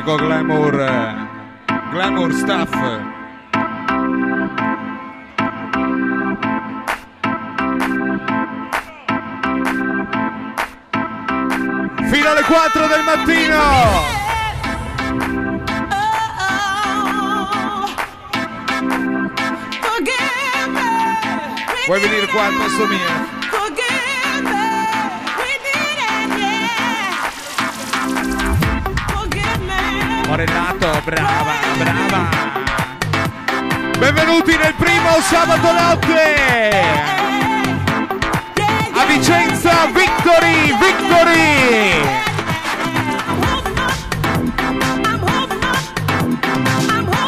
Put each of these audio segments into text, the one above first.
elettrico glamour, glamour stuff. Fino alle 4 del mattino! Vuoi venire qua al posto mio? Morellato, brava, brava. Benvenuti nel primo sabato notte. A Vicenza, Victory, Victory.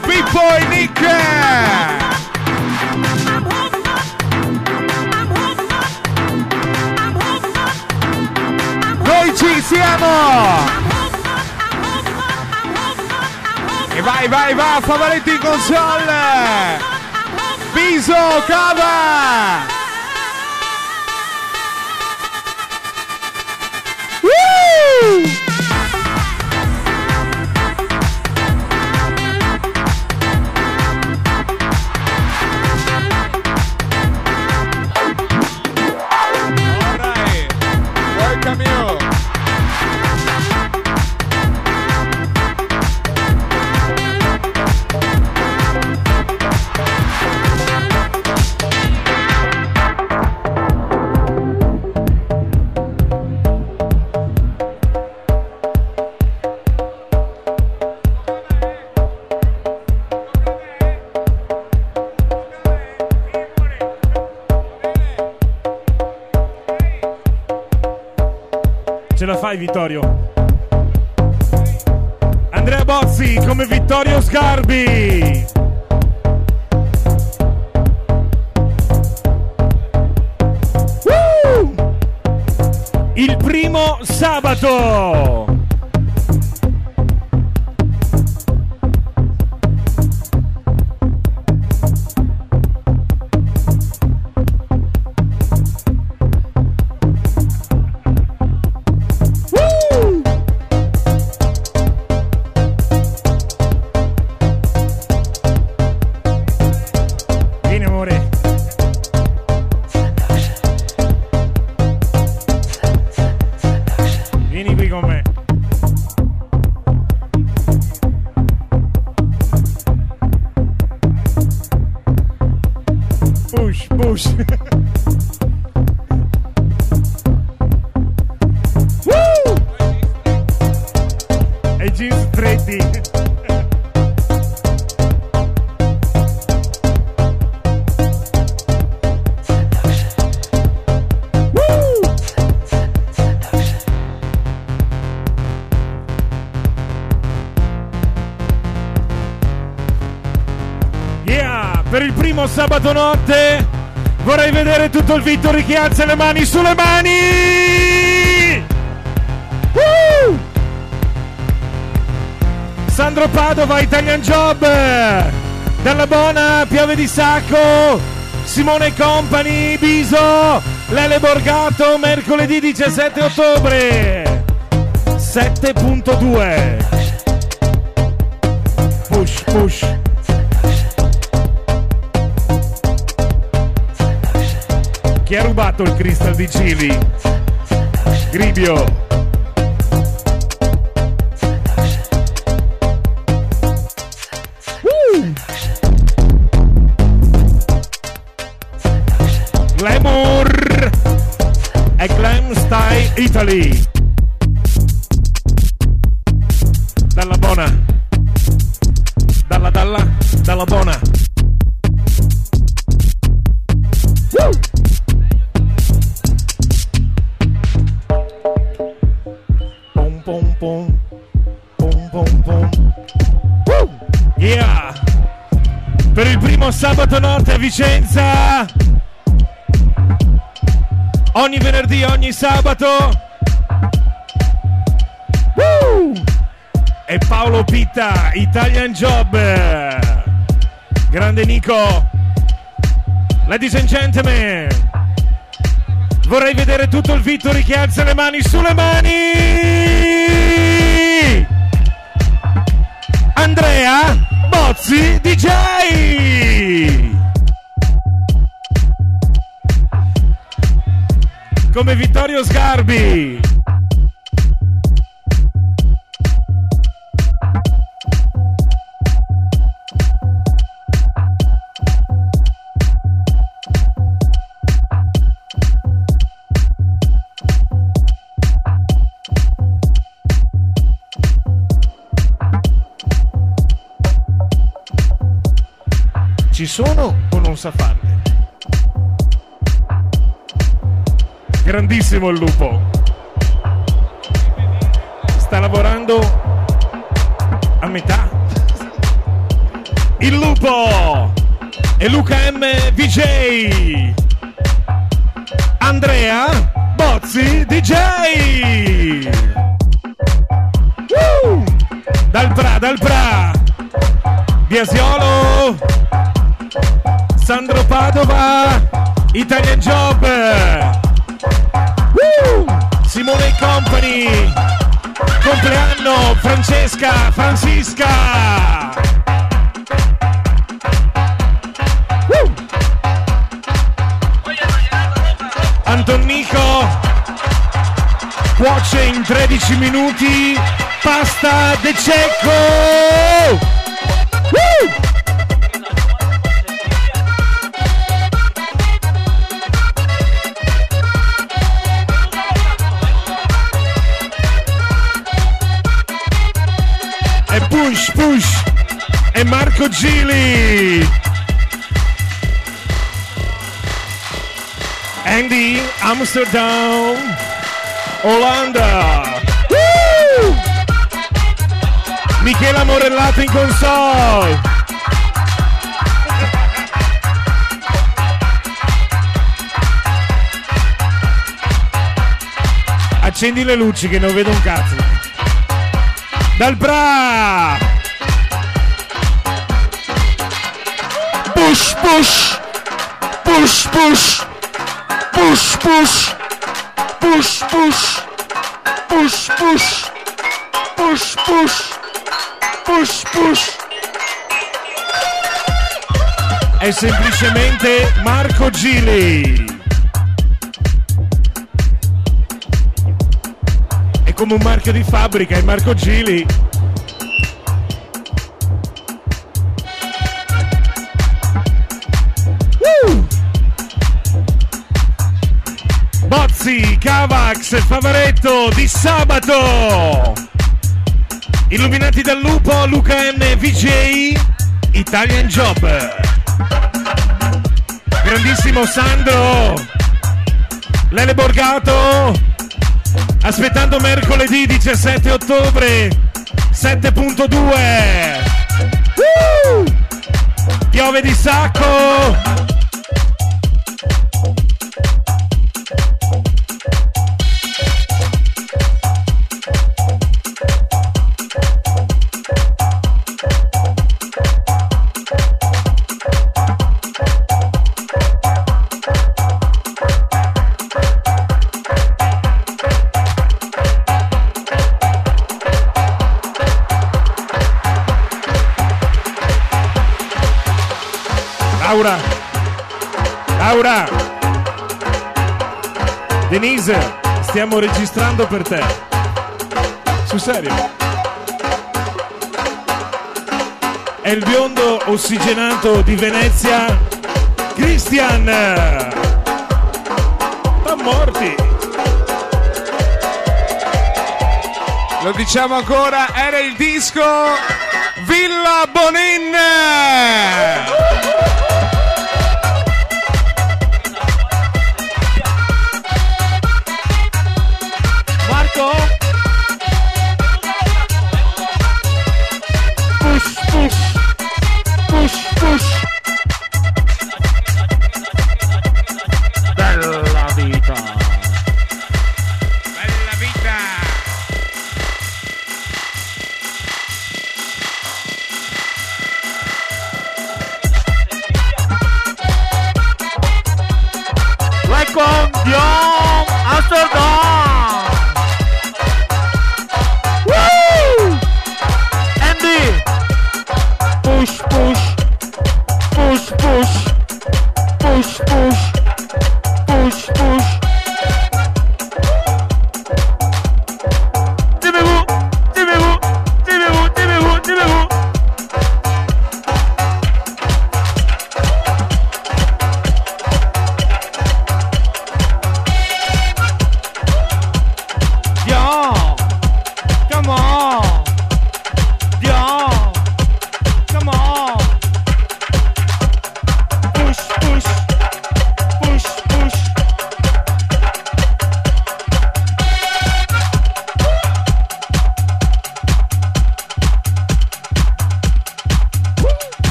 Pippo e Nick. Noi ci siamo! Vai, vai, vai, Favaretti in console! Viso, cava! La fai Vittorio? Andrea Bozzi come Vittorio Sgarbi. Woo! Il primo sabato. Primo sabato notte vorrei vedere tutto il Vittori che alza le mani sulle mani! Woo! Sandro Padova, Italian Job! Dalla Bona, Piave di Sacco, Simone Company, Biso, Lele Borgato, mercoledì 17 ottobre! 7.2 Push, push. Chi ha rubato il Crystal di Chili? Gribio. Glamour e Glam Style Italy. Vicenza. Ogni venerdì, ogni sabato. Woo! E Paolo Pitta, Italian Job. Grande Nico. Ladies and gentlemen. Vorrei vedere tutto il Vittori che alza le mani sulle mani. Andrea Bozzi DJ. Come Vittorio Sgarbi. Ci sono o non sa farle? Grandissimo il lupo. Sta lavorando a metà. Il lupo e Luca M VJ. Andrea Bozzi DJ. Woo! Dal Pra, dal Pra. Biasiolo. Sandro Padova. Italian Job. Simone Company. Compleanno Francesca Francisca. Antonico cuoce in 13 minuti pasta de cecco. Marco Gili. Andy Amsterdam Olanda. Woo! Michela Morellato in console. Accendi le luci che non vedo un cazzo. Dal Bra! Push push! Push push! Push push! Push push! Push push! Push push! Push! È semplicemente Marco Gili. È come un marchio di fabbrica, è Marco Gili. Cavax, Favaretto di sabato. Illuminati dal lupo, Luca M, VJ, Italian Job. Grandissimo Sandro. Lele Borgato. Aspettando mercoledì 17 ottobre 7.2. Woo! Piove di sacco. Laura. Denise, stiamo registrando per te. Sul serio. È il biondo ossigenato di Venezia, Christian. Ma morti. Lo diciamo ancora, era il disco Villa Bonin.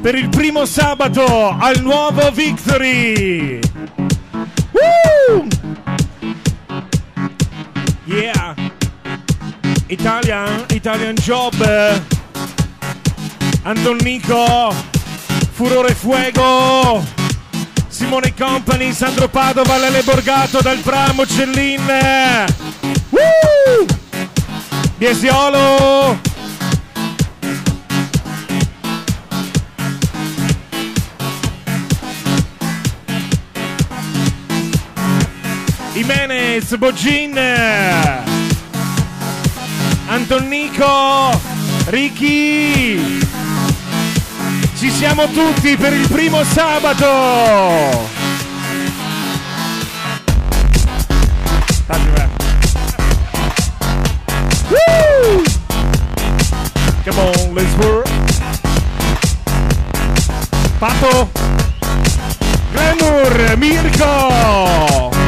Per il primo sabato al nuovo Victory. Woo! Yeah. Italian, Italian Job. Antonico, Furore Fuego. Simone Company, Sandro Padova, Lele Borgato, Dal Pramo, Cellin. Woo! Biesiolo. Jimenez, Bogin. Antonico, Ricky. Ci siamo tutti per il primo sabato. Woo! Come on, let's work. Pato. Glamour, Mirko.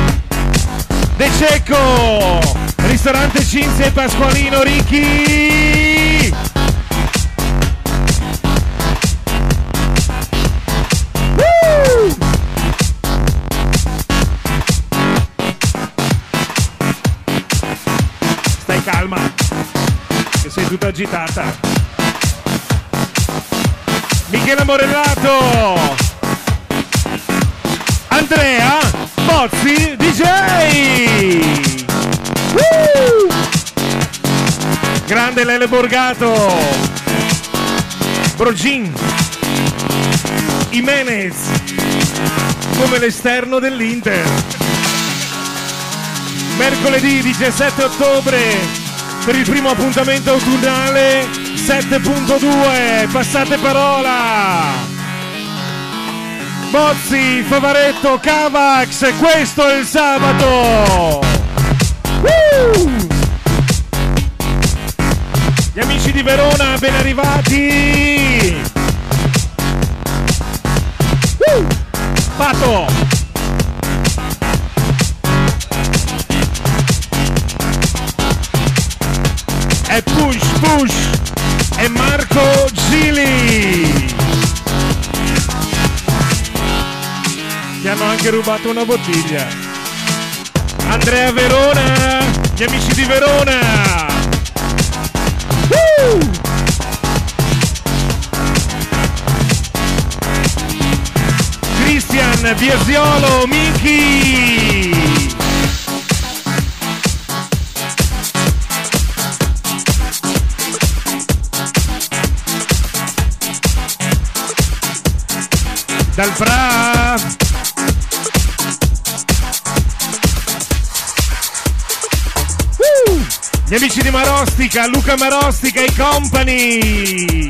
De Cecco. Ristorante Cinzia e Pasqualino Ricchi. Stai calma, che sei tutta agitata. Michele Morellato. Andrea Bozzi DJ. Woo! Grande Lele Borgato. Brogin. Jimenez. Come l'esterno dell'Inter. Mercoledì 17 ottobre per il primo appuntamento autunnale 7.2. Passate parola. Bozzi, Favaretto, Cavax, questo è il sabato! Woo! Gli amici di Verona, ben arrivati! Woo! Pato! È Push Push! E Marco Gili! Hanno anche rubato una bottiglia. Andrea Verona, gli amici di Verona. Woo! Christian Biasiolo, Miki. Dal Bra. Gli amici di Marostica, Luca Marostica e company.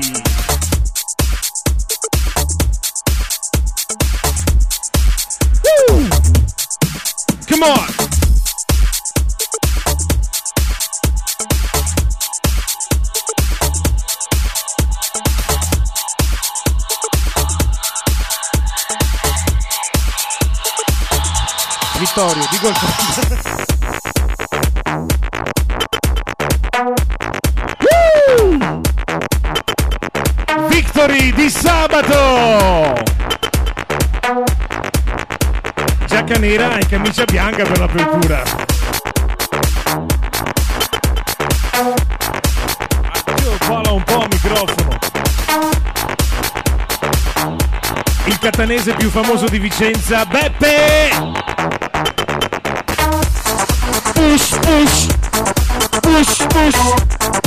Woo! Come on. Vittorio, dico il signori di sabato! Giacca nera e camicia bianca per l'apertura. Io fala un po' a microfono. Il catanese più famoso di Vicenza, Beppe! Push, push, push, push.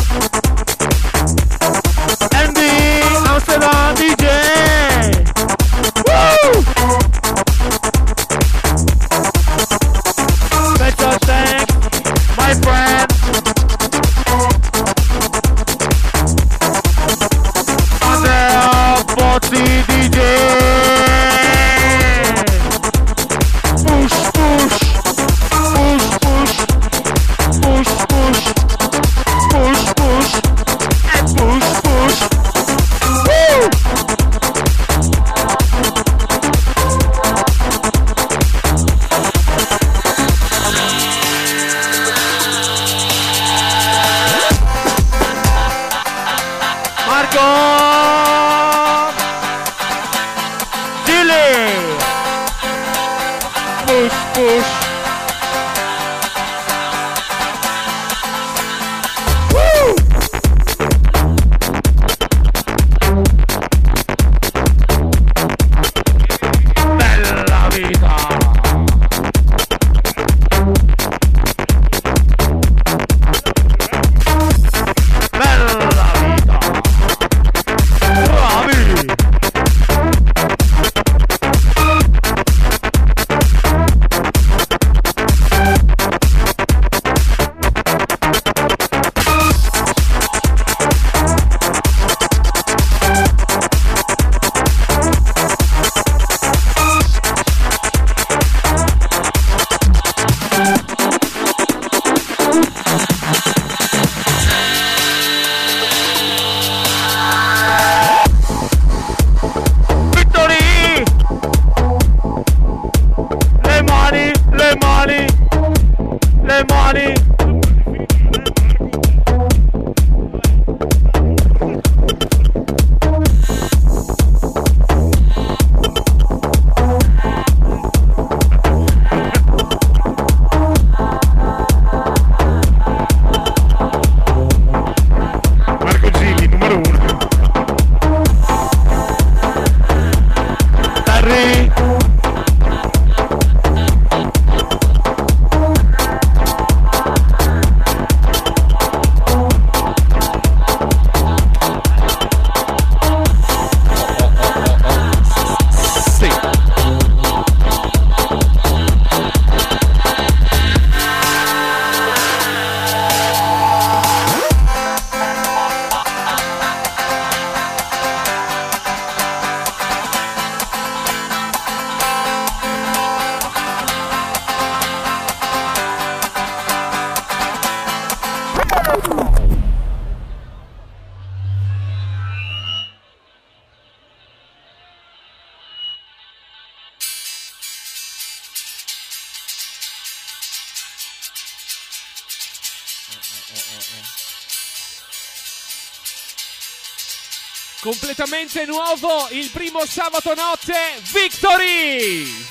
Completamente nuovo il primo sabato notte! Victory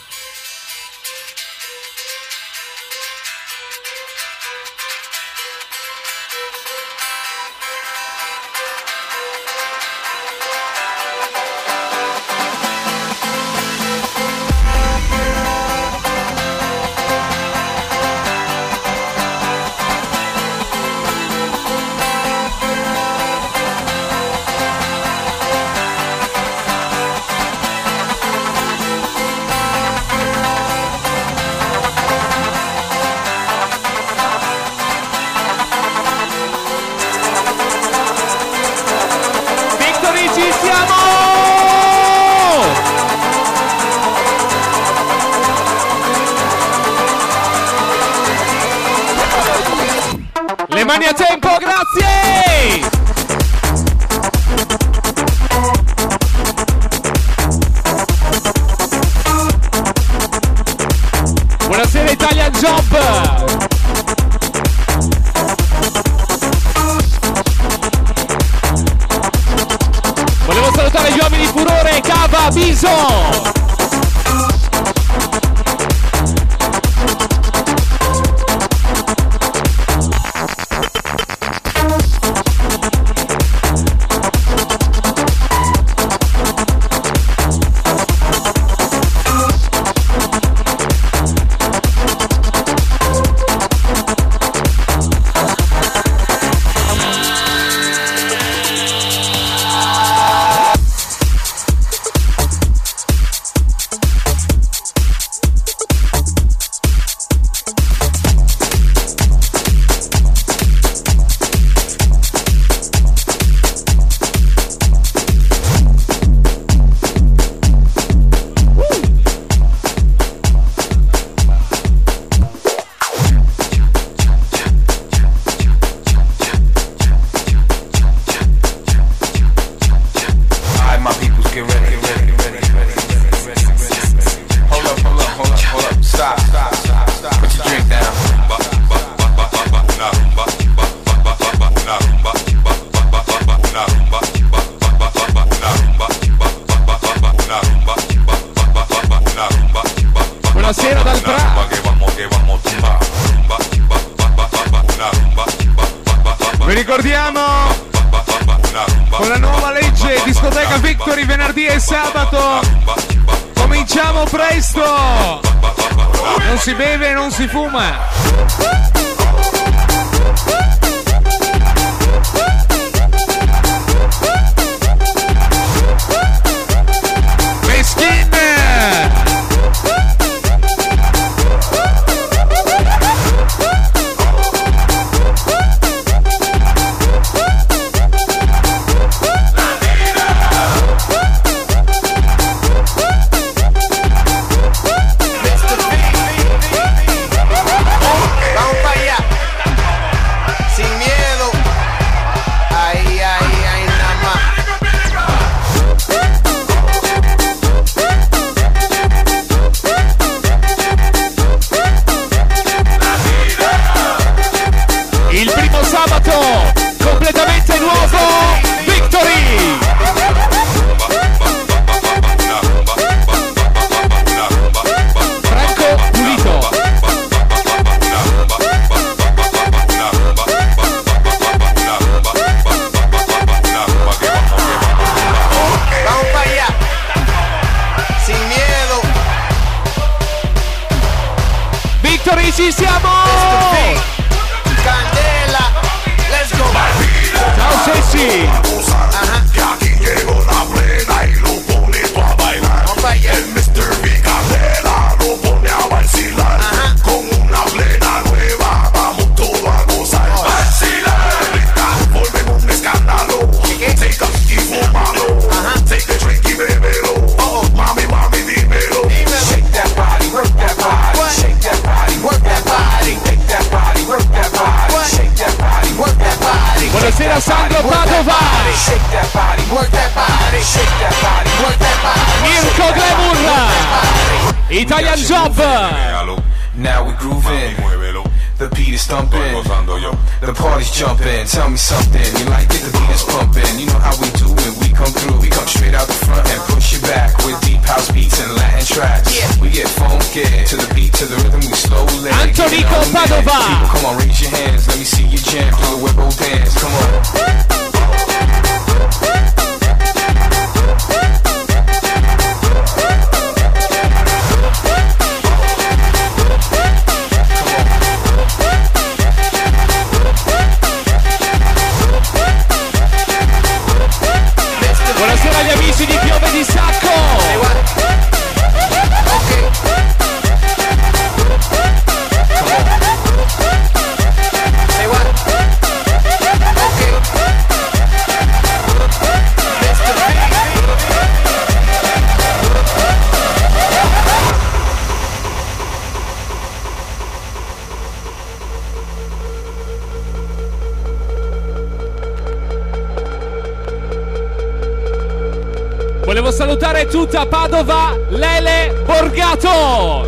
Sparta Padova Lele Borgato.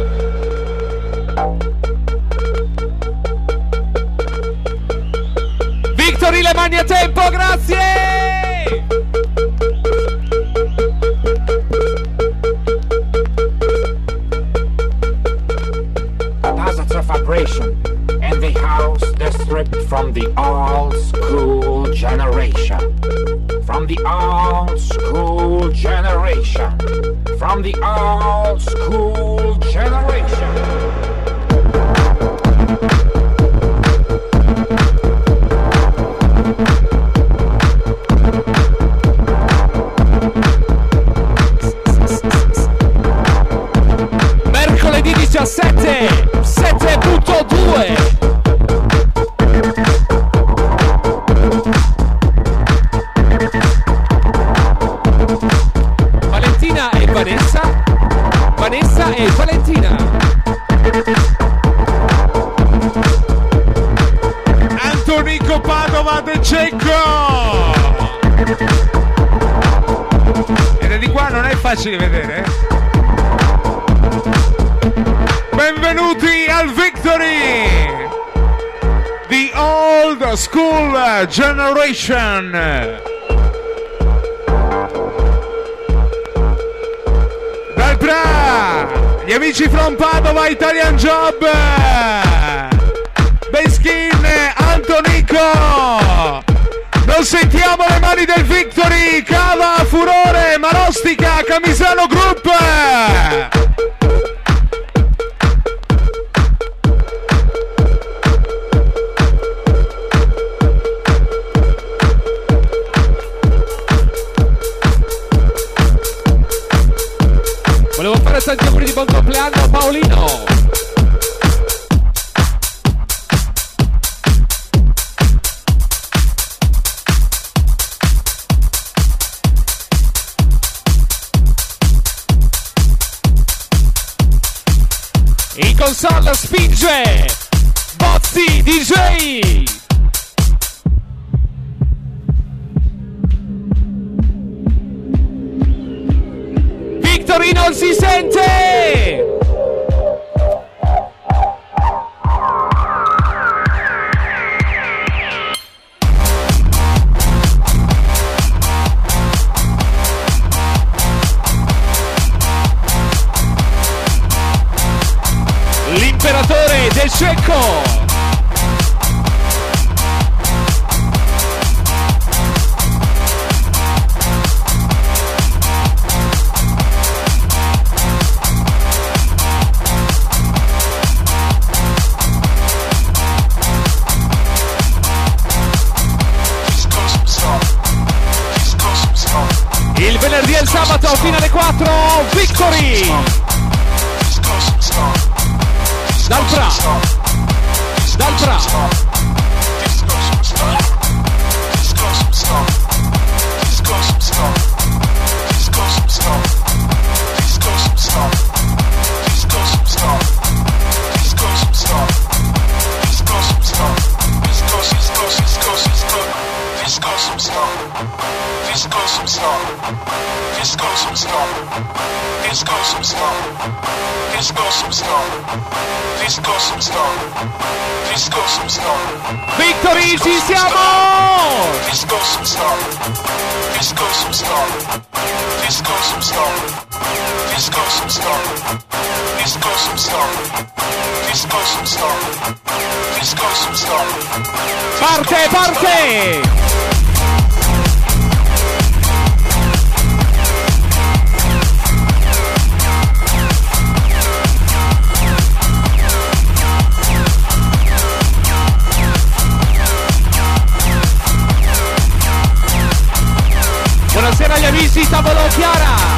Victory le mani a tempo, grazie! Thousands of vibration and the house that's stripped from the old school generation. from the old school generation, from the old school generation. Generation. Dal Pra, gli amici from Padova, Italian Job. Beskin, Antonico. Non sentiamo le mani del Victory, Cava, Furore, Marostica, Camisano Group. Tanti auguri di buon compleanno Paolino. In console spinge Bozzi DJ Victory non si sente! L'imperatore del cecco sabato fino alle 4 Victory! Dal Pra. Dal Pra ci siamo! Parte parte Luis y Sabolo Chiara.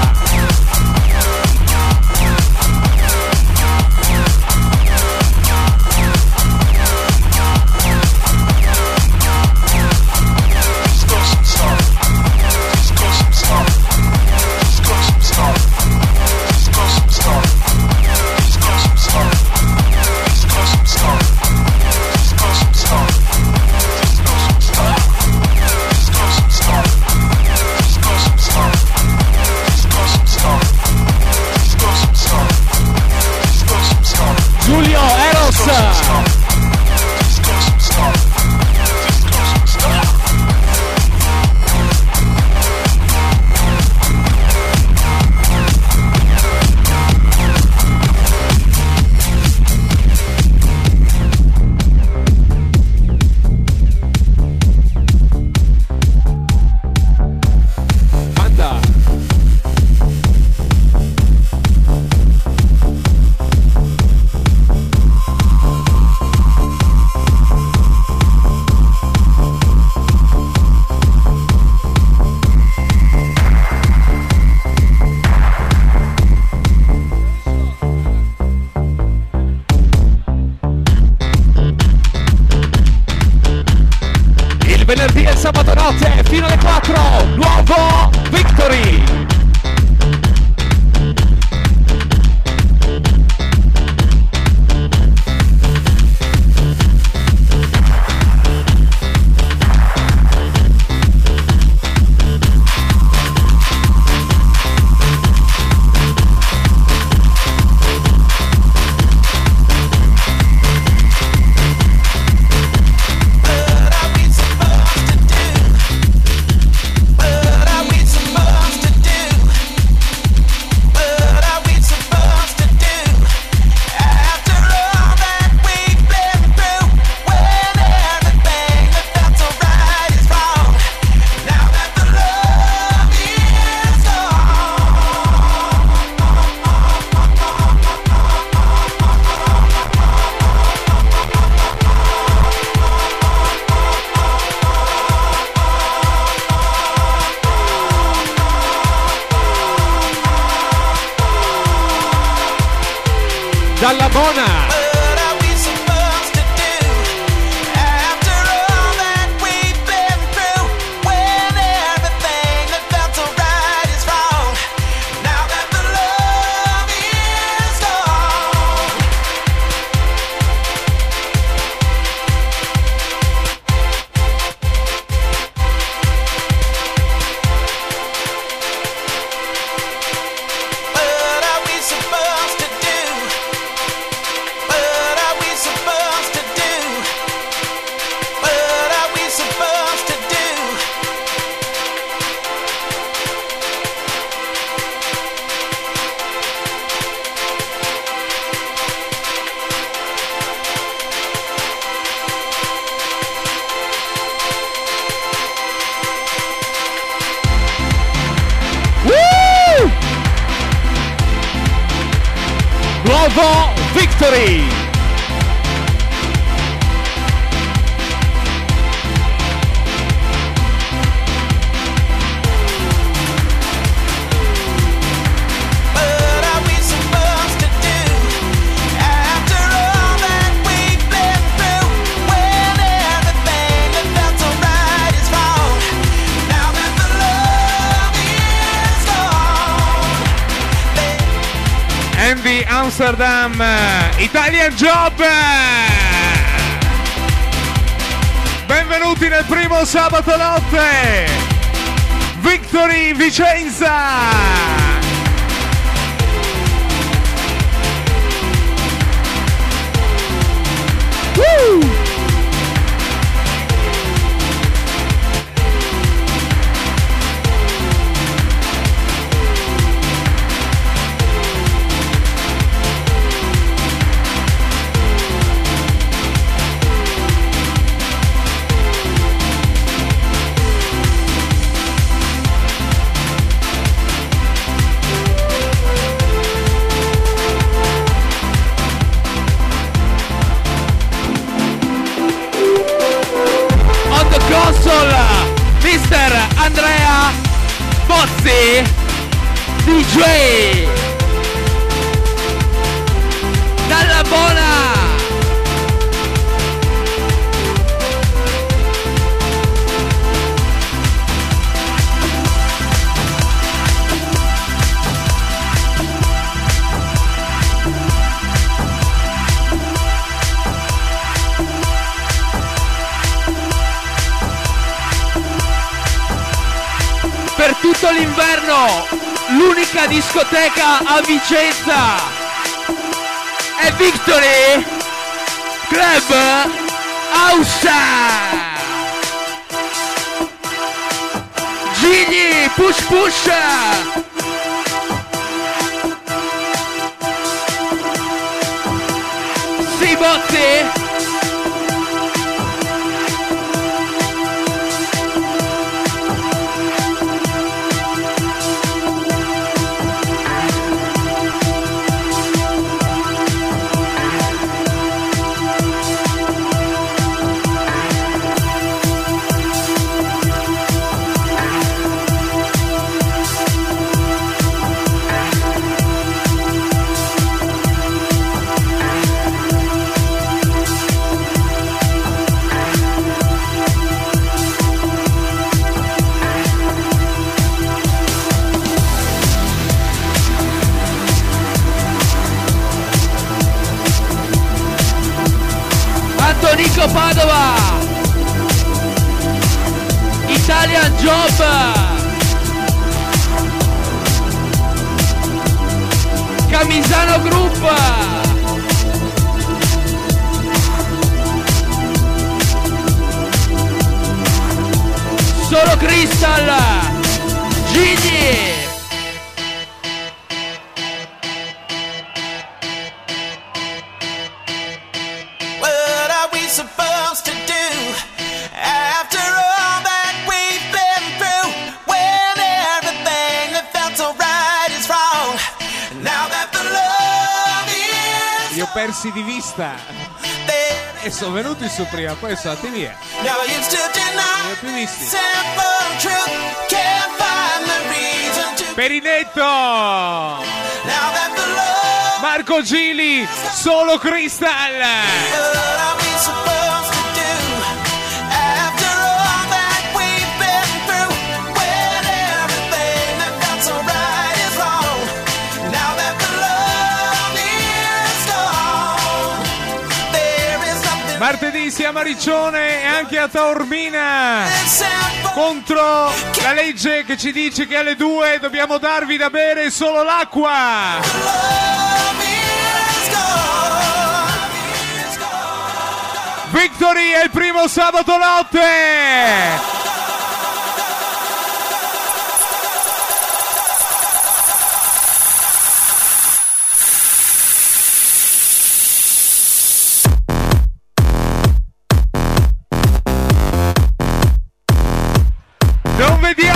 Weekend Job! Benvenuti nel primo sabato notte! Victory Vicenza! Discoteca a e Victory Club House Gini, push push. Simotti Francesco Padova. Italian Job. Camisano Group. Solo Crystal. Gigi. persi di vista e sono venuti su prima, poi sono andati via. Non li ho più visti. Perinetto! Marco Gili, solo Crystal! Martedì siamo a Riccione e anche a Taormina contro la legge che ci dice che alle due dobbiamo darvi da bere solo l'acqua. Victory è il primo sabato notte.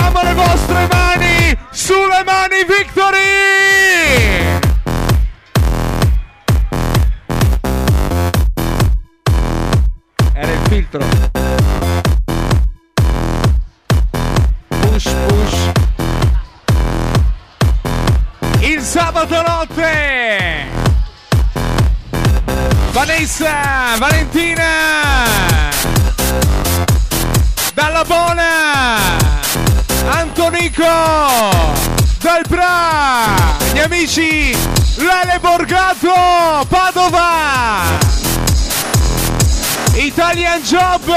Vediamo le vostre mani! Sulle mani Victory! Amici Lele Borgato! Padova! Italian Job!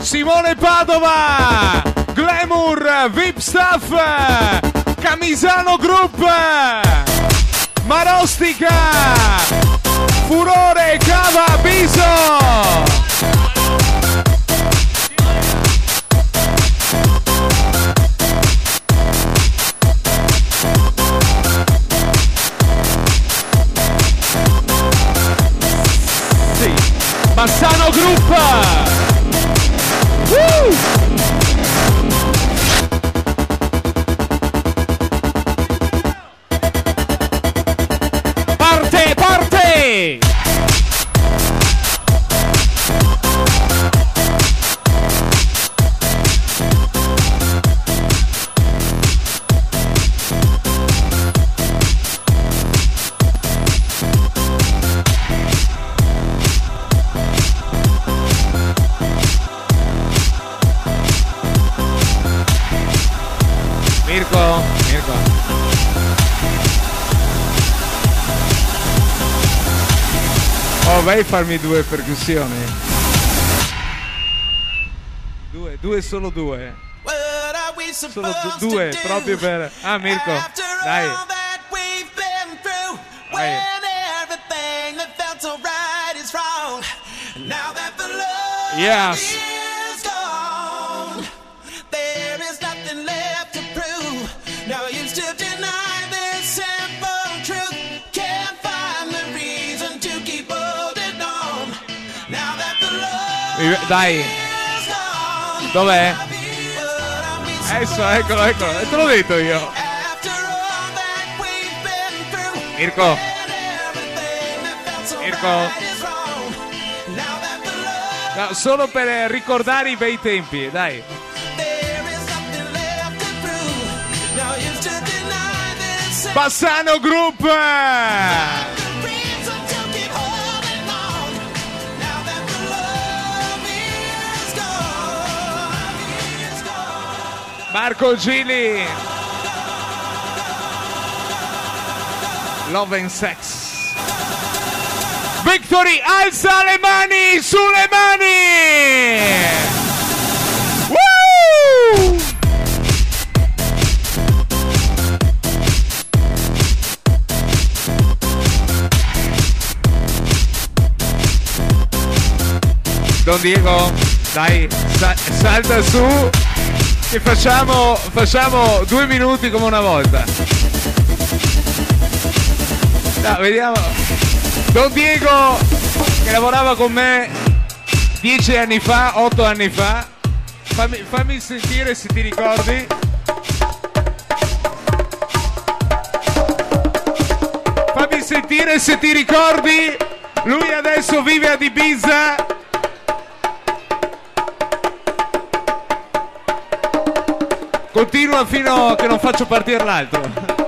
Simone Padova! Glamour! VIP Staff! Camisano Group! Marostica! Furore Cava Biso! Bassano Group! Woo! Mirko, Mirko. Oh, vai a farmi due percussioni. Due, due, solo due. Solo du- due, proprio per... Ah, Mirko, dai. all that Dai, is gone. dov'è? What are we Esso, eccolo, eccolo, te l'ho detto io. Mirko, Mirko. no, solo per eh, ricordare i bei tempi, dai. there is Marco Gili! Love and Sex. Victory, alza le mani sulle mani! Don Diego, dai, sa- salta su e facciamo, facciamo due minuti come una volta. No, vediamo. Don Diego, che lavorava con me dieci anni fa, otto anni fa. Fammi, fammi sentire se ti ricordi. Fammi sentire se ti ricordi. Lui adesso vive ad Ibiza. Continua fino a che non faccio partire l'altro.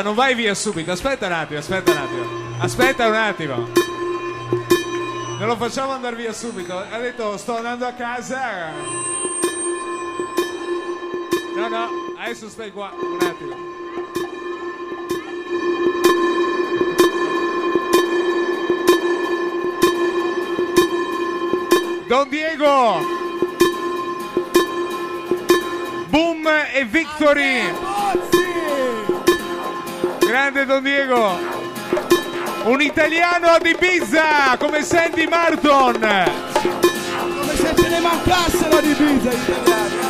Aspetta, non vai via subito, aspetta un attimo, aspetta un attimo. Aspetta un attimo. Non lo facciamo andare via subito. Ha detto sto andando a casa. No, no, adesso stai qua, un attimo. Don Diego! Boom e Victory! Grande Don Diego! Un italiano ad Ibiza come Sandy Martin! Come se ce ne mancassero di pizza gli italiani.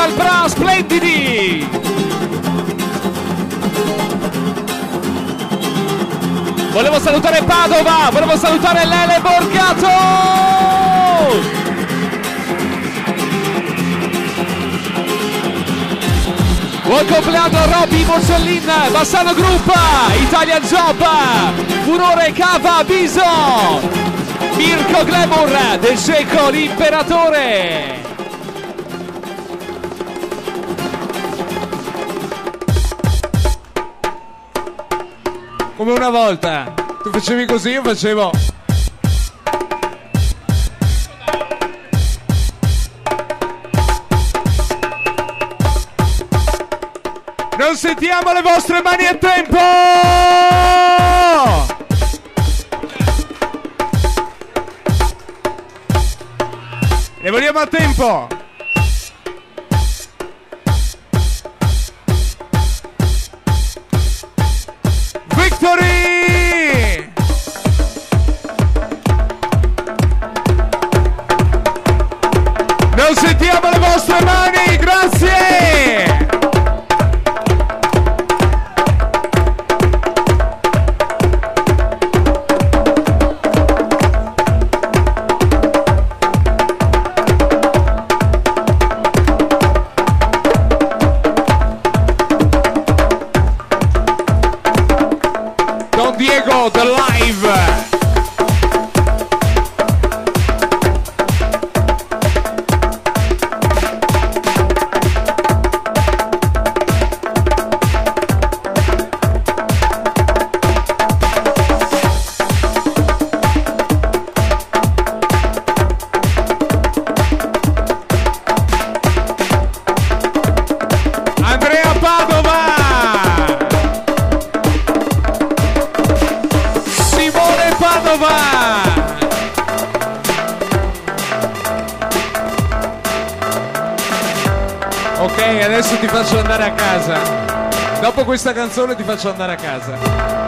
Dal Bra splendidi? Volevo salutare Padova, volevo salutare Lele Borgato! Buon compleanno Robby Morcellin, Bassano Group, Italian Job, Furore Cava Biso, Mirko Glamour del Cieco l'Imperatore. Come una volta. Tu facevi così, io facevo. Non sentiamo le vostre mani a tempo! Le vogliamo a tempo! Adesso ti faccio andare a casa. Dopo questa canzone ti faccio andare a casa.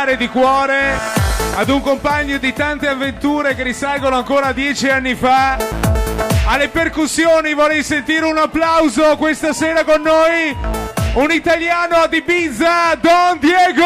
Ringraziare di cuore ad un compagno di tante avventure che risalgono ancora dieci anni fa. Alle percussioni vorrei sentire un applauso questa sera con noi. Un italiano ad Ibiza, Don Diego!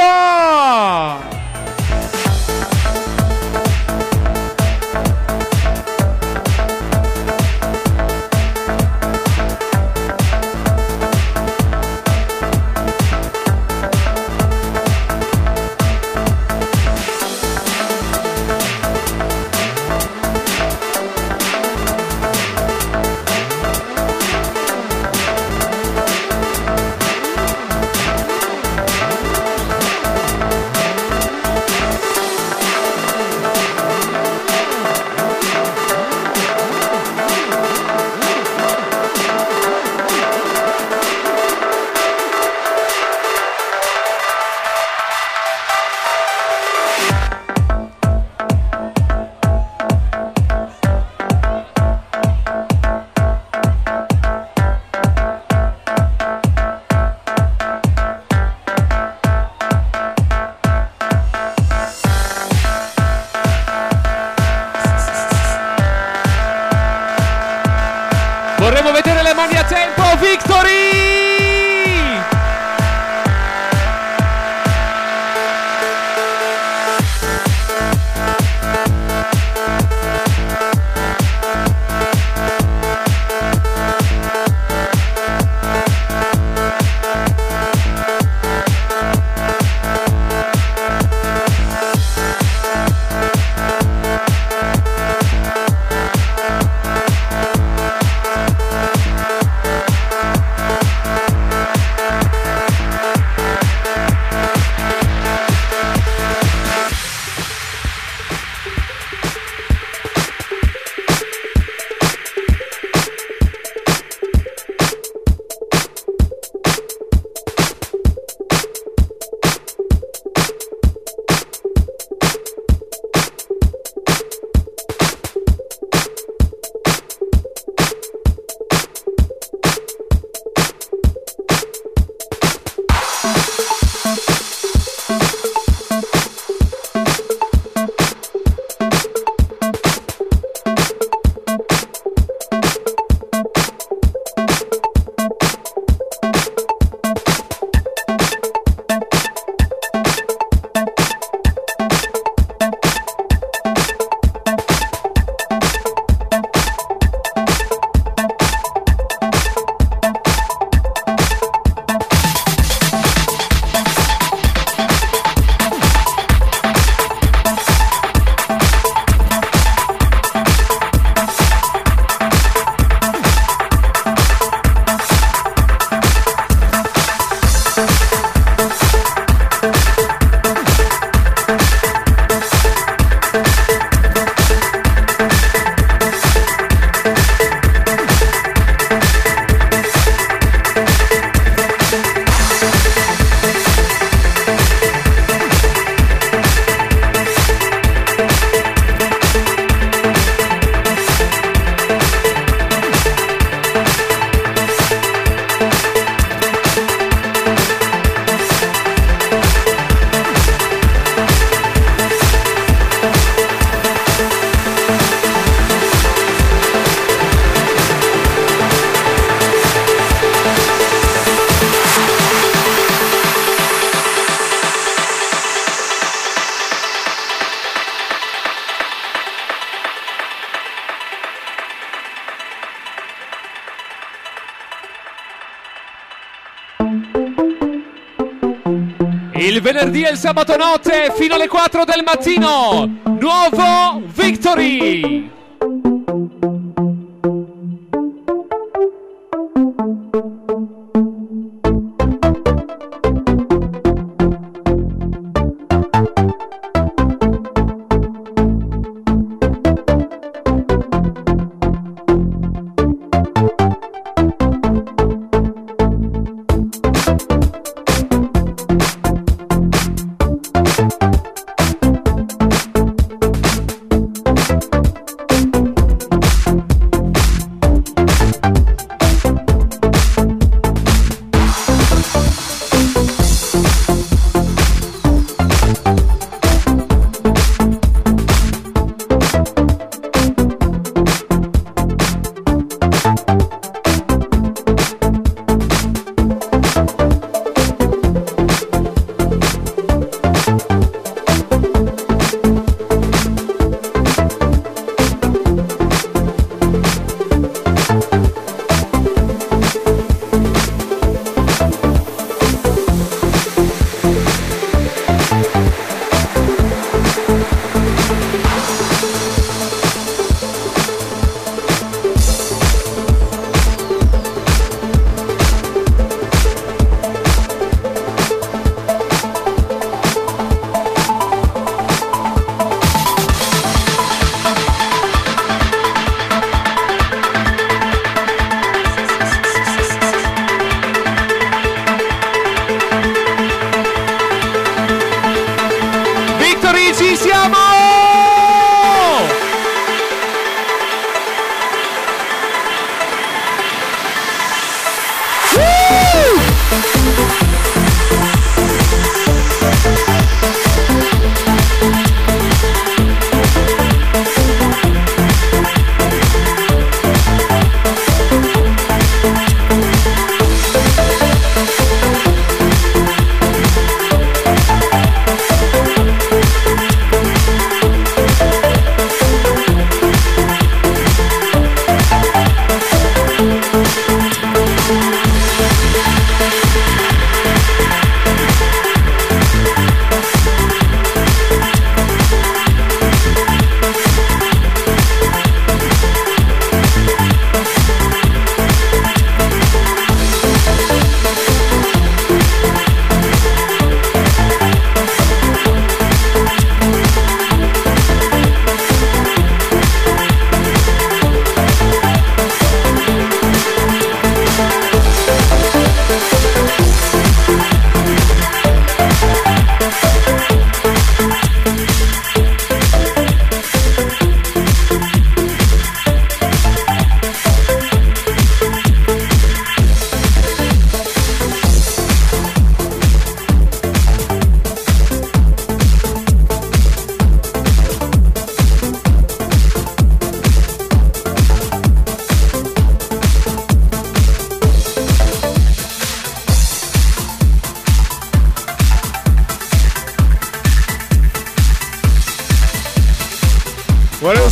Venerdì e il sabato notte fino alle 4 del mattino. Nuovo Victory!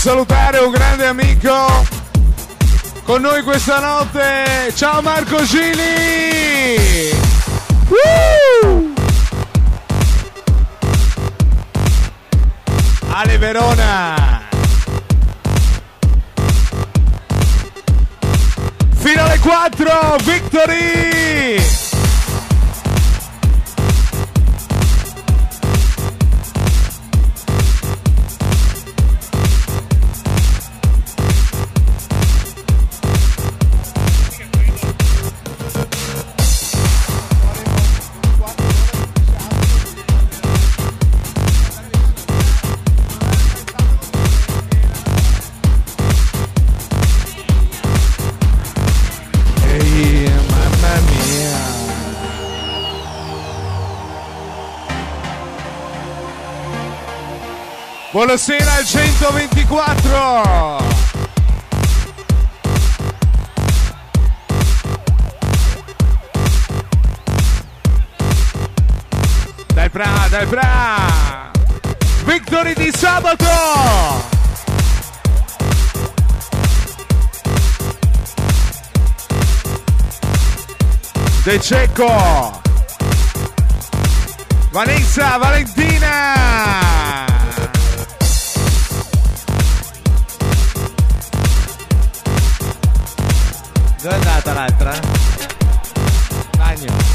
Salutare un grande amico con noi questa notte. Ciao Marco Gili! Woo! Ale Verona! Fino alle 4, Victory! Buonasera al 124! Dai bra, dai bra! Victory di sabato! De Cecco Vanessa Valentina l'altra? Bagno.